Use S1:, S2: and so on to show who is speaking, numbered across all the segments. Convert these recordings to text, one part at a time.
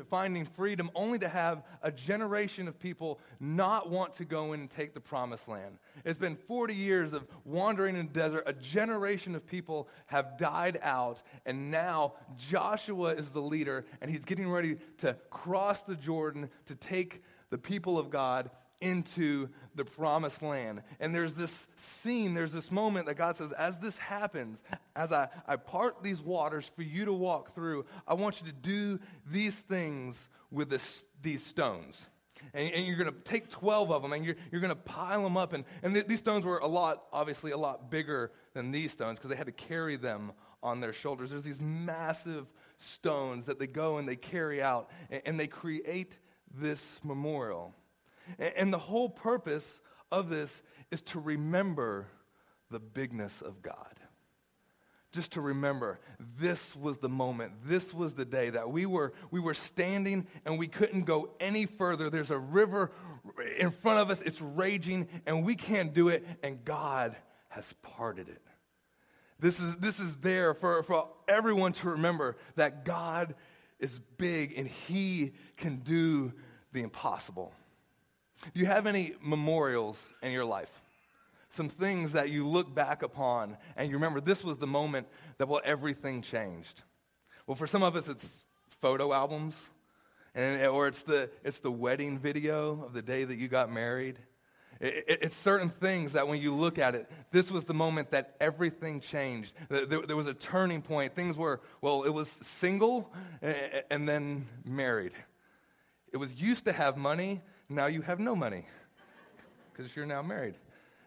S1: to finding freedom, only to have a generation of people not want to go in and take the promised land. It's been 40 years of wandering in the desert. A generation of people have died out, and now Joshua is the leader, and he's getting ready to cross the Jordan to take the people of God into the promised land. And there's this scene, there's this moment that God says, as this happens, as I, I part these waters for you to walk through, I want you to do these things with this, these stones. And, and you're going to take 12 of them and you're, you're going to pile them up. And, and th- these stones were a lot, obviously, a lot bigger than these stones because they had to carry them on their shoulders. There's these massive stones that they go and they carry out and, and they create this memorial. And the whole purpose of this is to remember the bigness of God. Just to remember, this was the moment, this was the day that we were, we were standing and we couldn't go any further. There's a river in front of us, it's raging, and we can't do it, and God has parted it. This is, this is there for, for everyone to remember that God is big and He can do the impossible. Do you have any memorials in your life? Some things that you look back upon and you remember this was the moment that, well, everything changed. Well, for some of us, it's photo albums, and, or it's the, it's the wedding video of the day that you got married. It, it, it's certain things that when you look at it, this was the moment that everything changed. There, there was a turning point. Things were, well, it was single and, and then married. It was used to have money, now you have no money because you're now married.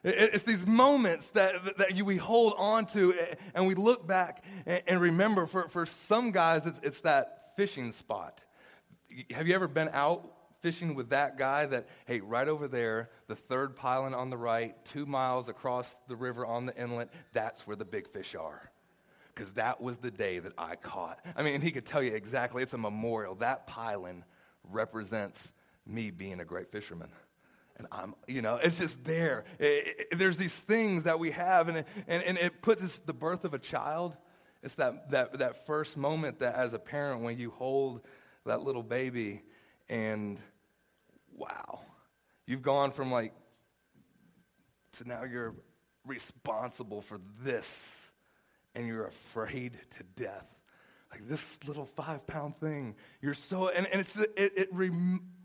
S1: It's these moments that, that you, we hold on to and we look back and remember. For, for some guys, it's, it's that fishing spot. Have you ever been out fishing with that guy that, hey, right over there, the third pylon on the right, two miles across the river on the inlet, that's where the big fish are? Because that was the day that I caught. I mean, he could tell you exactly, it's a memorial. That pylon represents me being a great fisherman. And I'm, you know, it's just there. It, it, there's these things that we have, and it, and, and it puts us the birth of a child. It's that, that, that first moment that, as a parent, when you hold that little baby, and wow, you've gone from like to now you're responsible for this, and you're afraid to death. Like this little five pound thing. You're so, and, and it's, it, it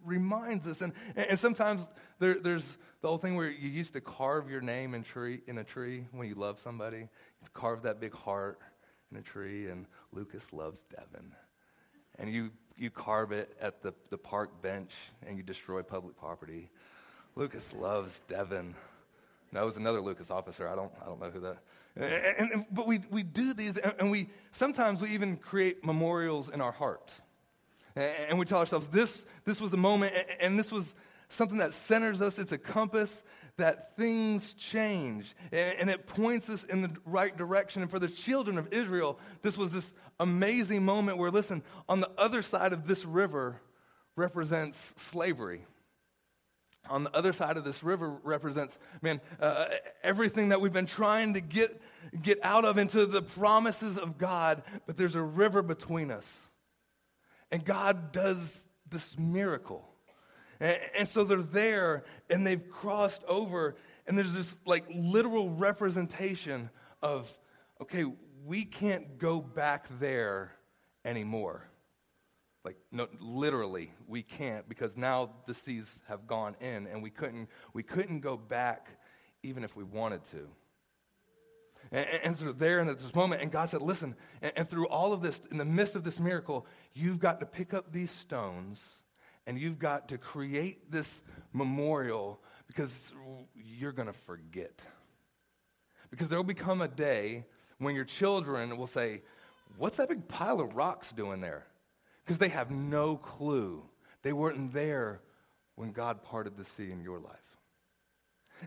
S1: reminds us. And, and sometimes there, there's the whole thing where you used to carve your name in, tree, in a tree when you love somebody. You carve that big heart in a tree, and Lucas loves Devin. And you, you carve it at the, the park bench, and you destroy public property. Lucas loves Devin. No, it was another Lucas officer. I don't, I don't know who that. And, and, but we, we do these, and we sometimes we even create memorials in our hearts. And we tell ourselves this, this was a moment, and this was something that centers us. It's a compass that things change, and it points us in the right direction. And for the children of Israel, this was this amazing moment where, listen, on the other side of this river represents slavery. On the other side of this river represents, man, uh, everything that we've been trying to get, get out of into the promises of God, but there's a river between us. And God does this miracle. And, and, so they're there and they've crossed over, and there's this like literal representation of, okay, we can't go back there anymore. Like, no, literally, we can't because now the seas have gone in and we couldn't, we couldn't go back even if we wanted to. And, and through there and at this moment, and God said, listen, and, and through all of this, in the midst of this miracle, you've got to pick up these stones and you've got to create this memorial because you're going to forget. Because there will become a day when your children will say, What's that big pile of rocks doing there? Because they have no clue. They weren't there when God parted the sea in your life.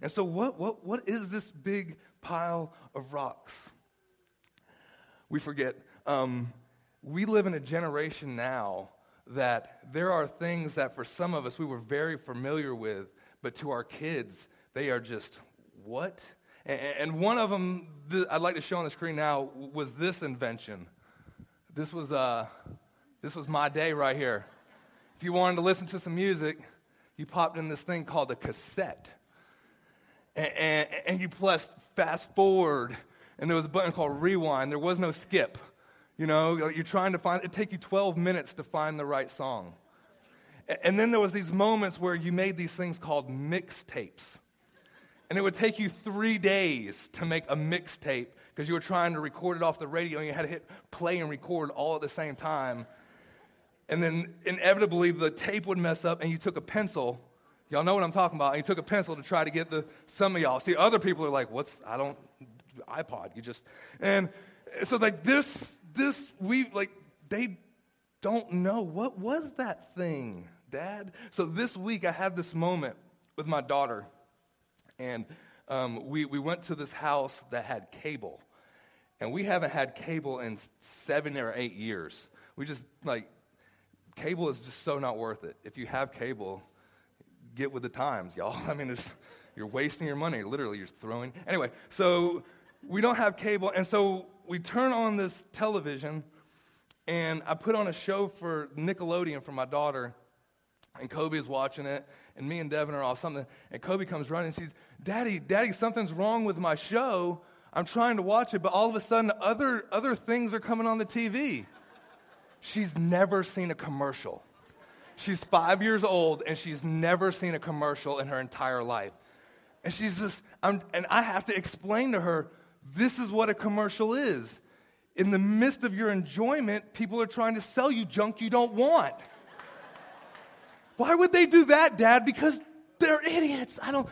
S1: And so, what, what, what is this big pile of rocks. We forget. Um, we live in a generation now that there are things that for some of us we were very familiar with, but to our kids, they are just, what? And, and one of them th- I'd like to show on the screen now was this invention. This was, uh, this was my day right here. If you wanted to listen to some music, you popped in this thing called a cassette. And, and, and you pressed fast forward, and there was a button called rewind. There was no skip. You know, you're trying to find, it'd take you 12 minutes to find the right song. And then there was these moments where you made these things called mixtapes. And it would take you three days to make a mixtape because you were trying to record it off the radio and you had to hit play and record all at the same time. And then inevitably the tape would mess up and you took a pencil. Y'all know what I'm talking about. And you took a pencil to try to get the some of y'all. See, other people are like, what's I don't iPod. You just and so like this this we like they don't know what was that thing, Dad. So this week I had this moment with my daughter, and um, we we went to this house that had cable, and we haven't had cable in seven or eight years. We just like cable is just so not worth it. If you have cable, get with the times, y'all. I mean, you're wasting your money. Literally, you're throwing. Anyway, so we don't have cable, and so we turn on this television, and I put on a show for Nickelodeon for my daughter, and Kobe is watching it, and me and Devin are off something, and Kobe comes running and Daddy, Daddy, something's wrong with my show. I'm trying to watch it, but all of a sudden, other, other things are coming on the TV. She's never seen a commercial. She's five years old, and she's never seen a commercial in her entire life. And she's just, I'm, and I have to explain to her, this is what a commercial is. In the midst of your enjoyment, people are trying to sell you junk you don't want. Why would they do that, Dad? Because they're idiots. I don't,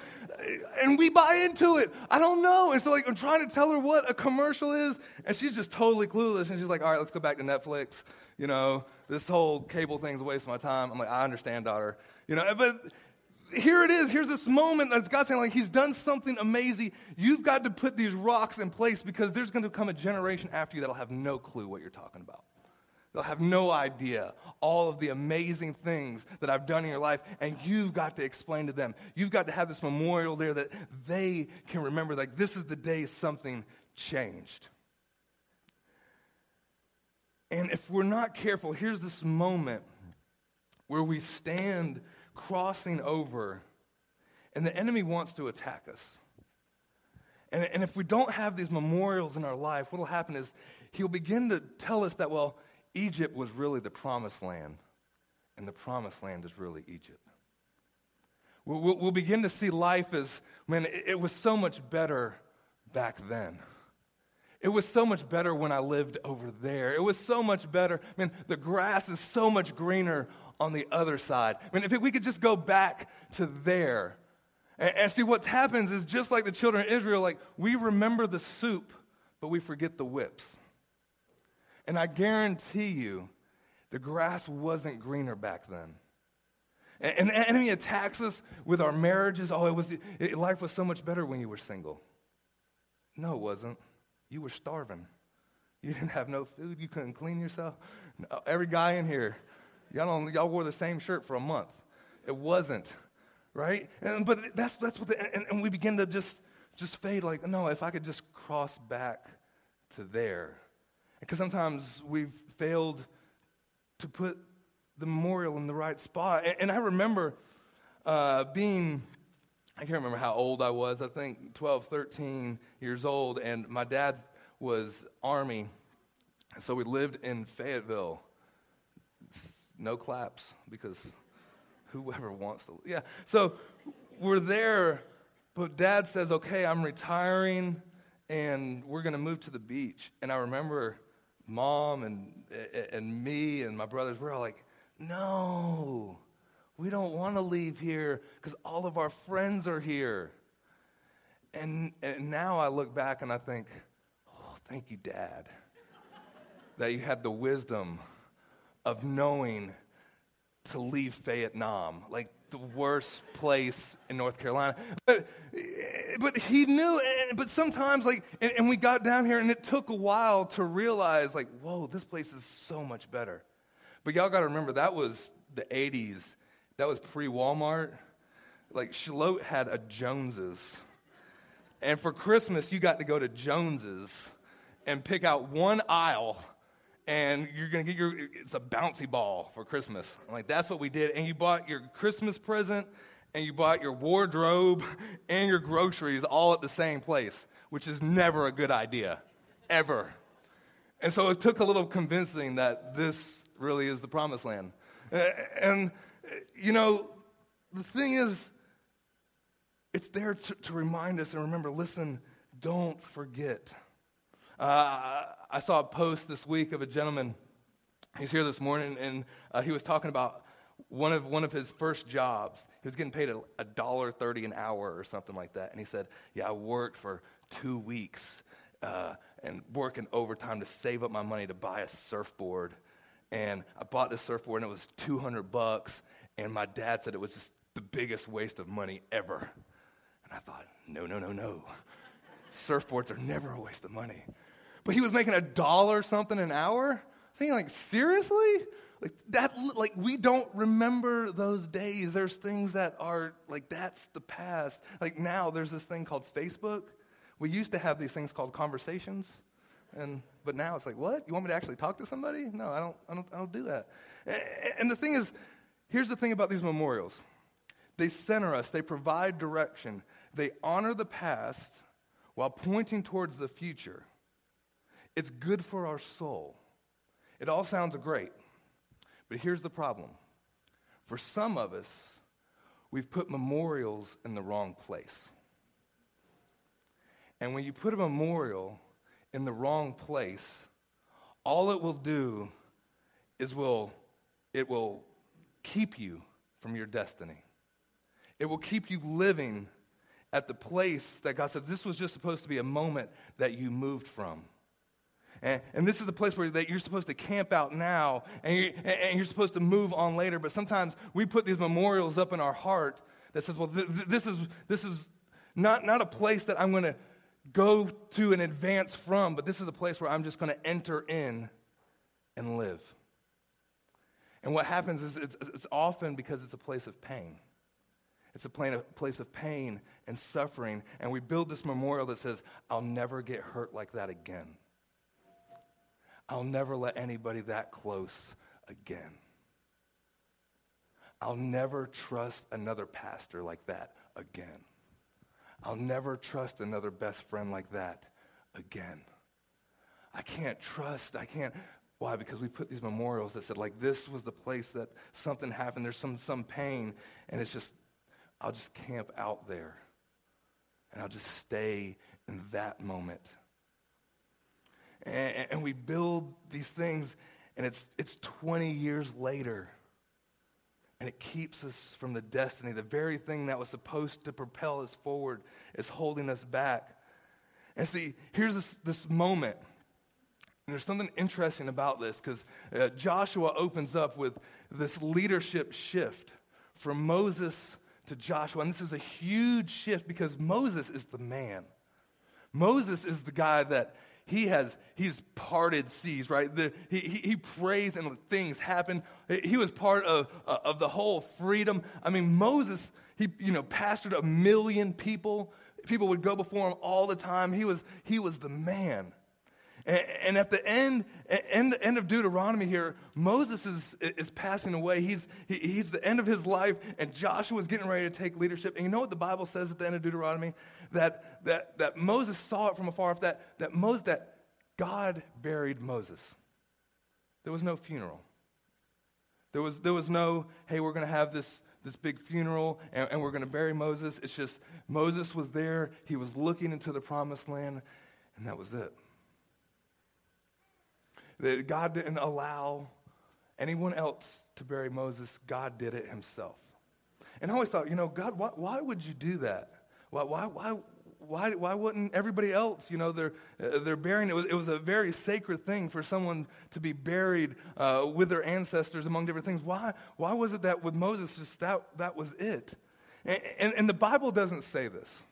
S1: and we buy into it. I don't know. And so, like, I'm trying to tell her what a commercial is, and she's just totally clueless. And she's like, all right, let's go back to Netflix. You know, this whole cable thing's a waste of my time. I'm like, I understand, daughter. You know, but here it is. Here's this moment that God's saying, like, He's done something amazing. You've got to put these rocks in place because there's going to come a generation after you that'll have no clue what you're talking about. They'll have no idea all of the amazing things that I've done in your life, and you've got to explain to them. You've got to have this memorial there that they can remember, like, this is the day something changed. And if we're not careful, here's this moment where we stand crossing over, and the enemy wants to attack us. And, and if we don't have these memorials in our life, what will happen is he'll begin to tell us that, well, Egypt was really the promised land, and the promised land is really Egypt. We'll, we'll, begin to see life as, man, it, it was so much better back then. It was so much better when I lived over there. It was so much better. I mean, the grass is so much greener on the other side. I mean, if we could just go back to there. And, and see, what happens is just like the children of Israel, like we remember the soup, but we forget the whips. And I guarantee you, the grass wasn't greener back then. And, the enemy attacks us with our marriages. Oh, it was, it, life was so much better when you were single. No, it wasn't. You were starving. You didn't have no food. You couldn't clean yourself. No, every guy in here, y'all, don't, y'all wore the same shirt for a month. It wasn't, right? And, but that's, that's what, the, and, and we begin to just, just fade like, no, if I could just cross back to there because sometimes we've failed to put the memorial in the right spot. And, and I remember uh, being, I can't remember how old I was, I think 12, 13 years old, and my dad was Army. So we lived in Fayetteville. No claps because whoever wants to. Yeah. So we're there, but dad says, okay, I'm retiring and we're going to move to the beach. And I remember mom and, and me and my brothers, we're all like, no, we don't want to leave here because all of our friends are here. And, and now I look back and I think, oh, thank you, Dad, that you had the wisdom of knowing to leave Fayetteville. Like, the worst place in North Carolina. But, but he knew, but sometimes, like, and, and, we got down here and it took a while to realize, like, whoa, this place is so much better. But y'all got to remember, that was the 80s. That was pre Walmart. Like, Shallotte had a Joneses. And for Christmas, you got to go to Joneses and pick out one aisle and you're to get your, it's a bouncy ball for Christmas. I'm like, that's what we did. And you bought your Christmas present, and you bought your wardrobe and your groceries all at the same place, which is never a good idea, ever. And so it took a little convincing that this really is the promised land. And, you know, the thing is, it's there to, to remind us and remember listen, don't forget. Uh, I saw a post this week of a gentleman. He's here this morning, and uh, he was talking about one of, one of his first jobs. He was getting paid a dollar thirty an hour or something like that. And he said, "Yeah, I worked for two weeks uh, and working overtime to save up my money to buy a surfboard. And I bought this surfboard, and it was two hundred bucks. And my dad said it was just the biggest waste of money ever. And I thought, no, no, no, no. Surfboards are never a waste of money. But he was making a dollar something an hour. Thinking like, seriously? Like that like we don't remember those days. There's things that are like that's the past. Like now there's this thing called Facebook. We used to have these things called conversations. And but now it's like, what? You want me to actually talk to somebody? No, I don't I don't I don't do that. And the thing is, here's the thing about these memorials. They center us, they provide direction, they honor the past while pointing towards the future. It's good for our soul. It all sounds great. But here's the problem for some of us, we've put memorials in the wrong place. And when you put a memorial in the wrong place, all it will do is will it will keep you from your destiny. It will keep you living at the place that God said this was just supposed to be a moment that you moved from. And, and this is the place where that you're supposed to camp out now and you're, and you're supposed to move on later. But sometimes we put these memorials up in our heart that says, well, th- th- this is, this is not, not a place that I'm going to go to and advance from, but this is a place where I'm just going to enter in and live. And what happens is it's, it's often because it's a place of pain. It's a place of pain and suffering. And we build this memorial that says, I'll never get hurt like that again. I'll never let anybody that close again. I'll never trust another pastor like that again. I'll never trust another best friend like that again. I can't trust, I can't. Why? Because we put these memorials that said, like, this was the place that something happened, there's some, some pain, and it's just, I'll just camp out there. And I'll just stay in that moment and, and we build these things, and it's, it's 20 years later. And it keeps us from the destiny. The very thing that was supposed to propel us forward is holding us back. And see, here's this, this moment. And there's something interesting about this because uh, Joshua opens up with this leadership shift from Moses to Joshua. And this is a huge shift because Moses is the man. Moses is the guy that he has he's parted seas right? The, he, he, prays and things happen. He was part of, uh, of the whole freedom. I mean moses he you know pastored a million people. People would go before him all the time. He was he was the man. And, and at the end, end the end of deuteronomy here moses is, is passing away he's, he, he's the end of his life and joshua is getting ready to take leadership and you know what the bible says at the end of deuteronomy that, that, that Moses saw it from afar off, that, that, Moses, that God buried Moses. There was no funeral. There was, there was no, hey, we're going to have this, this big funeral and, and we're going to bury Moses. It's just Moses was there, he was looking into the promised land, and that was it. That God didn't allow anyone else to bury Moses, God did it himself. And I always thought, you know, God, why, why would you do that? Why, why, why, why, why wouldn't everybody else, you know, they're, uh, they're burying, it was, it was a very sacred thing for someone to be buried uh, with their ancestors among different things. Why, why was it that with Moses, just that, that was it? And, and, and the Bible doesn't say this.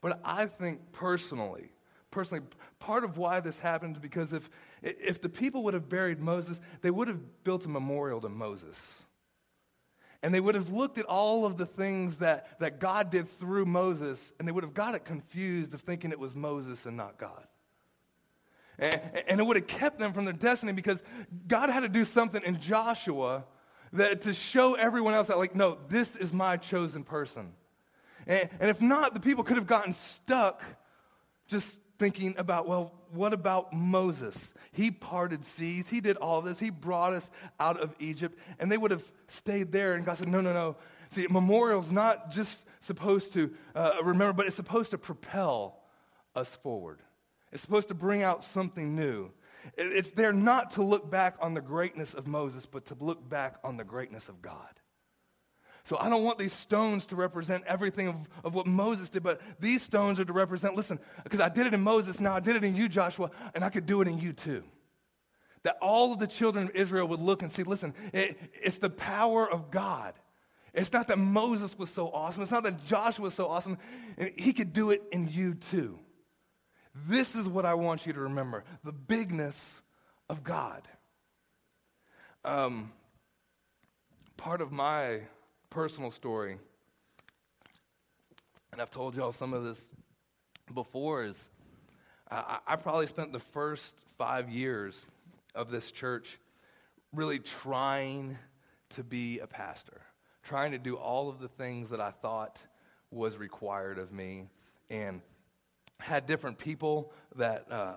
S1: But I think personally, personally, part of why this happened because if, if the people would have buried Moses, they would have built a memorial to Moses. And they would have looked at all of the things that, that God did through Moses, and they would have got it confused of thinking it was Moses and not God. And, and it would have kept them from their destiny because God had to do something in Joshua that to show everyone else that, like, no, this is my chosen person. And, and if not, the people could have gotten stuck just thinking about, well, what about Moses? He parted seas, he did all this, he brought us out of Egypt, and they would have stayed there. And God said, no, no, no. See, memorial's not just supposed to uh, remember, but it's supposed to propel us forward. It's supposed to bring out something new. It's there not to look back on the greatness of Moses, but to look back on the greatness of God. So I don't want these stones to represent everything of, of what Moses did, but these stones are to represent, listen, because I did it in Moses, now I did it in you, Joshua, and I could do it in you too. That all of the children of Israel would look and see, listen, it, it's the power of God. It's not that Moses was so awesome. It's not that Joshua was so awesome. And he could do it in you too. This is what I want you to remember the bigness of God. Um, part of my personal story, and I've told y'all some of this before, is I, I probably spent the first five years of this church really trying to be a pastor, trying to do all of the things that I thought was required of me. And had different people that uh,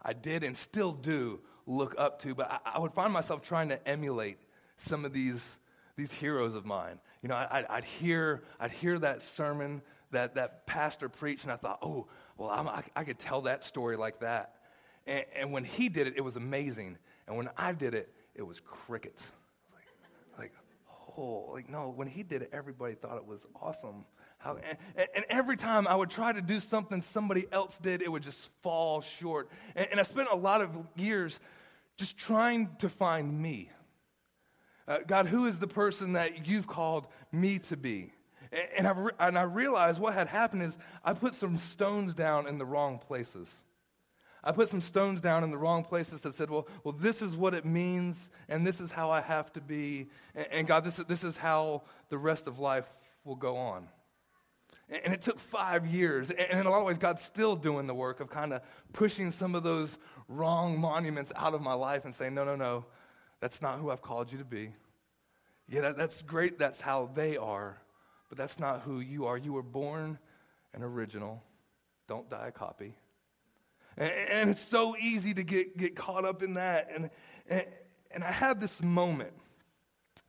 S1: I did and still do look up to, but I, I, would find myself trying to emulate some of these, these heroes of mine. You know, I, would hear, I'd hear that sermon that that pastor preached, and I thought, oh, well, I, I could tell that story like that. And, and, when he did it, it was amazing. And when I did it, it was crickets. Like, like, oh, like, no, when he did it, everybody thought it was awesome. How, and, and, every time I would try to do something somebody else did, it would just fall short. And, and I spent a lot of years just trying to find me. Uh, God, who is the person that you've called me to be? And, and, I re- and I realized what had happened is I put some stones down in the wrong places. I put some stones down in the wrong places that said, well, well this is what it means, and this is how I have to be. And, and God, this, this is how the rest of life will go on. And it took five years. And in a lot of ways, God's still doing the work of kind of pushing some of those wrong monuments out of my life and saying, no, no, no, that's not who I've called you to be. Yeah, that, that's great. That's how they are. But that's not who you are. You were born an original. Don't die a copy. And, and it's so easy to get, get caught up in that. And, and, and I had this moment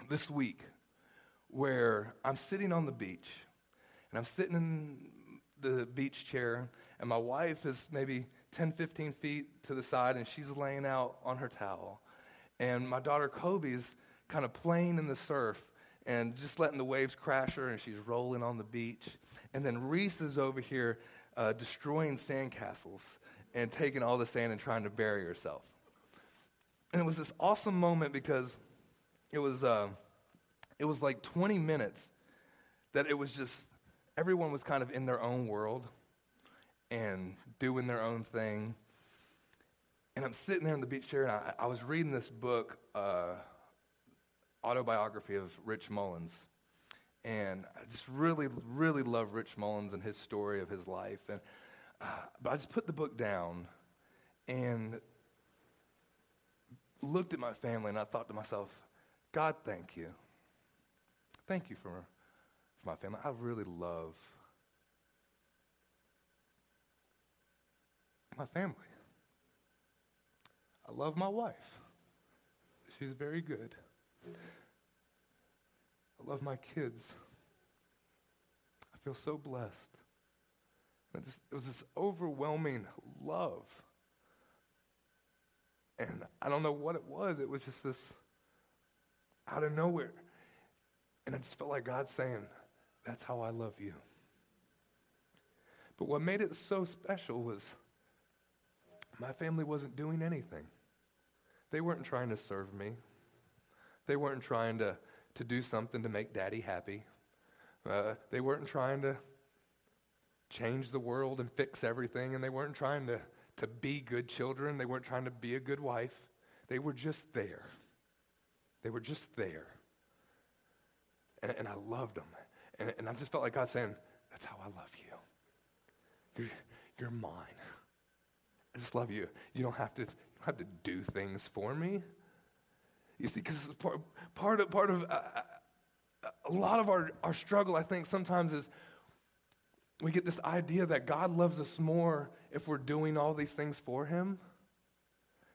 S1: this week where I'm sitting on the beach and I'm sitting in the beach chair, and my wife is maybe 10, 15 feet to the side, and she's laying out on her towel. And my daughter Kobe's kind of playing in the surf and just letting the waves crash her, and she's rolling on the beach. And then Reese is over here uh, destroying sandcastles and taking all the sand and trying to bury herself. And it was this awesome moment because it was, uh, it was like 20 minutes that it was just everyone was kind of in their own world and doing their own thing. And I'm sitting there in the beach chair, and I, I was reading this book, uh, autobiography of Rich Mullins. And I just really, really love Rich Mullins and his story of his life. And, uh, but I just put the book down and looked at my family, and I thought to myself, God, thank you. Thank you for for my family. I really love my family. I love my wife. She's very good. I love my kids. I feel so blessed. It, just, it was this overwhelming love. And I don't know what it was. It was just this out of nowhere. And I just felt like God saying, that's how I love you. But what made it so special was my family wasn't doing anything. They weren't trying to serve me. They weren't trying to, to do something to make daddy happy. Uh, they weren't trying to change the world and fix everything, and they weren't trying to, to be good children. They weren't trying to be a good wife. They were just there. They were just there. And, and I loved them. And, and I just felt like God saying, That's how I love you. You're, you're mine. I just love you. You don't have to, don't have to do things for me. You see, because part, part of, part of uh, uh, a lot of our, our struggle, I think, sometimes is we get this idea that God loves us more if we're doing all these things for Him.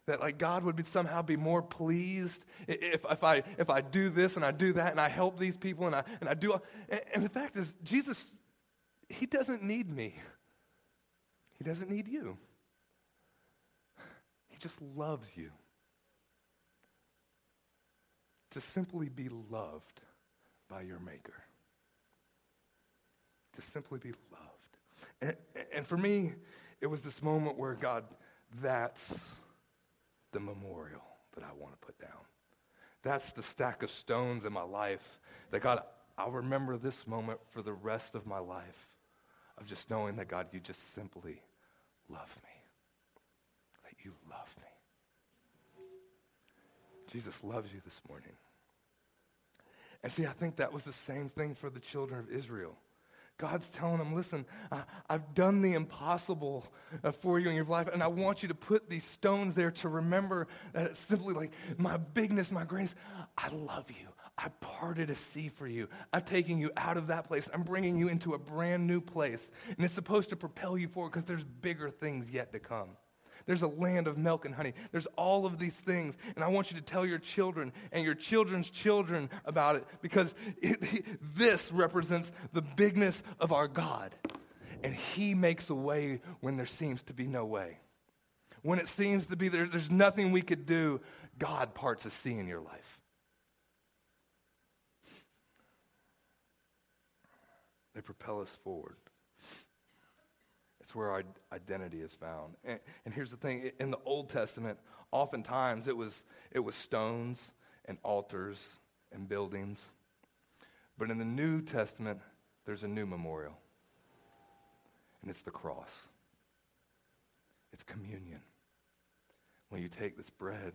S1: That like God would be, somehow be more pleased if, if, I, if I do this and I do that and I help these people and I, and I do. And, and the fact is, Jesus, He doesn't need me. He doesn't need you. He just loves you. To simply be loved by your Maker. To simply be loved. And, and for me, it was this moment where God, that's the memorial that I want to put down. That's the stack of stones in my life that God, I'll remember this moment for the rest of my life of just knowing that God, you just simply love me. That you love me. Jesus loves you this morning. And see, I think that was the same thing for the children of Israel. God's telling them, listen, I, have done the impossible uh, for you in your life, and I want you to put these stones there to remember that it's simply like my bigness, my greatness. I love you. I parted a sea for you. I've taken you out of that place. I'm bringing you into a brand new place. And it's supposed to propel you forward because there's bigger things yet to come. There's a land of milk and honey. There's all of these things. And I want you to tell your children and your children's children about it because it, this represents the bigness of our God. And He makes a way when there seems to be no way. When it seems to be there, there's nothing we could do, God parts a sea in your life. They propel us forward. Where our identity is found. And, and, here's the thing in the Old Testament, oftentimes it was, it was stones and altars and buildings. But in the New Testament, there's a new memorial, and it's the cross. It's communion. When you take this bread,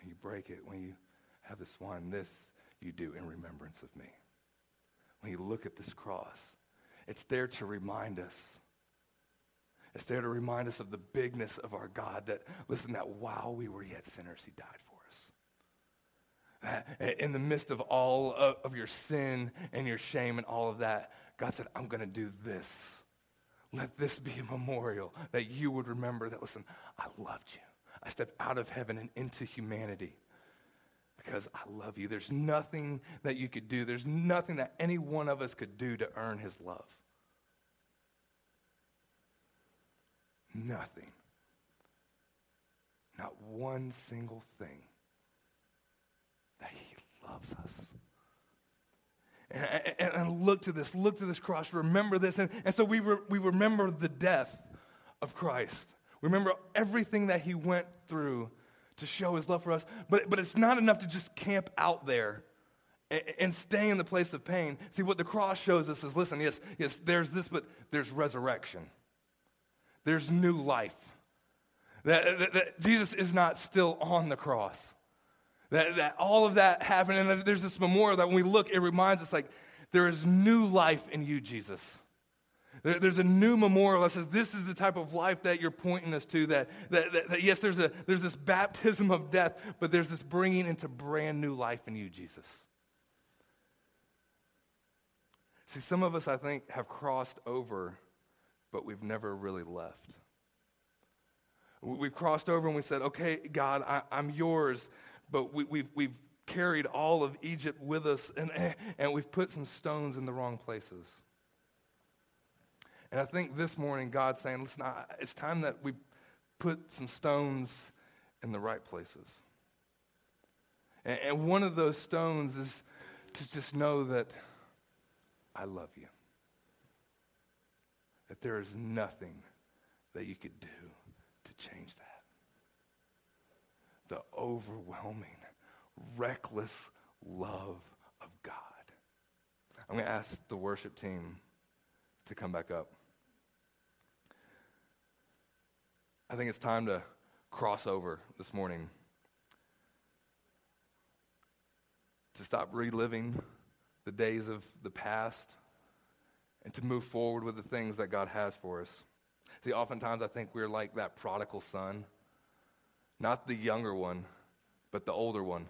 S1: when you break it, when you have this wine, this you do in remembrance of me. When you look at this cross, it's there to remind us it's there to remind us of the bigness of our God that, listen, that while we were yet sinners, he died for us. Eh, in the midst of all of your sin and your shame and all of that, God said, I'm going to do this. Let this be a memorial that you would remember that, listen, I loved you. I stepped out of heaven and into humanity because I love you. There's nothing that you could do, there's nothing that any one of us could do to earn his love. Nothing. Not one single thing. That He loves us. And, and, and, look to this, look to this cross, remember this. And, and so we, re, we remember the death of Christ. We remember everything that He went through to show His love for us. But, but it's not enough to just camp out there and, and stay in the place of pain. See, what the cross shows us is listen, yes, yes, there's this, but there's resurrection there's new life. That, that, that, Jesus is not still on the cross. That, that all of that happened, and there's this memorial that when we look, it reminds us like there is new life in you, Jesus. There, there's a new memorial that says this is the type of life that you're pointing us to. That, that, that, that yes, there's, a, there's this baptism of death, but there's this bringing into brand new life in you, Jesus. See, some of us, I think, have crossed over but we've never really left. We've crossed over and we said, okay, God, I, am yours, but we, we've, we've carried all of Egypt with us and, and we've put some stones in the wrong places. And I think this morning God's saying, listen, I, it's time that we put some stones in the right places. And, and one of those stones is to just know that I love you that there is nothing that you could do to change that. The overwhelming, reckless love of God. I'm going to ask the worship team to come back up. I think it's time to cross over this morning. To stop reliving the days of the past and to move forward with the things that God has for us. See, oftentimes I think we're like that prodigal son, not the younger one, but the older one.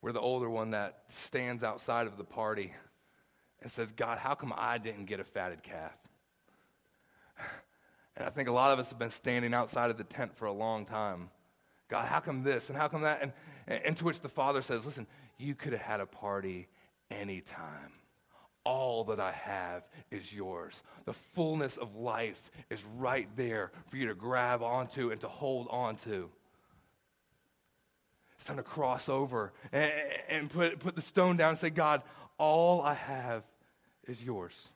S1: We're the older one that stands outside of the party and says, God, how come I didn't get a fatted calf? And I think a lot of us have been standing outside of the tent for a long time. God, how come this and how come that? And, and to which the father says, Listen, you could have had a party anytime. All that I have is yours. The fullness of life is right there for you to grab onto and to hold onto. It's time to cross over and, and put, put the stone down and say, God, all I have is yours.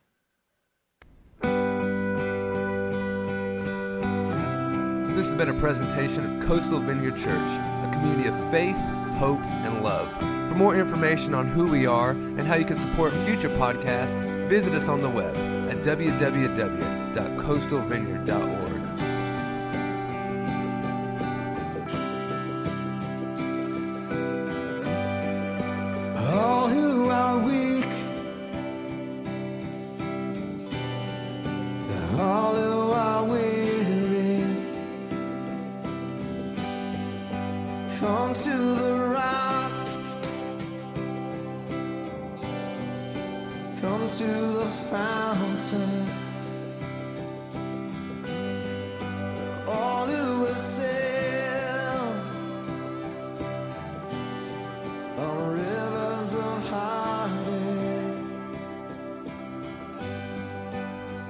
S2: This has been a presentation of Coastal Vineyard Church, a community of faith, hope, and love. For more information on who we are and how you can support future podcasts, visit us on the web at www.coastalvineyard.org.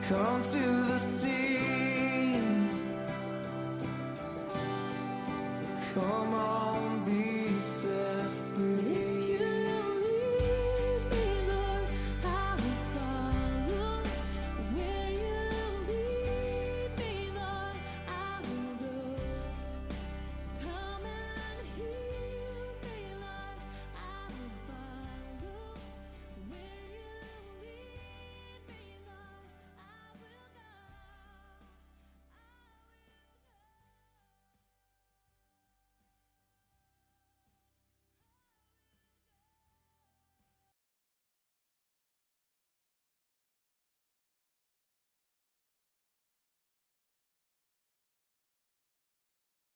S3: come to the sea. Come on.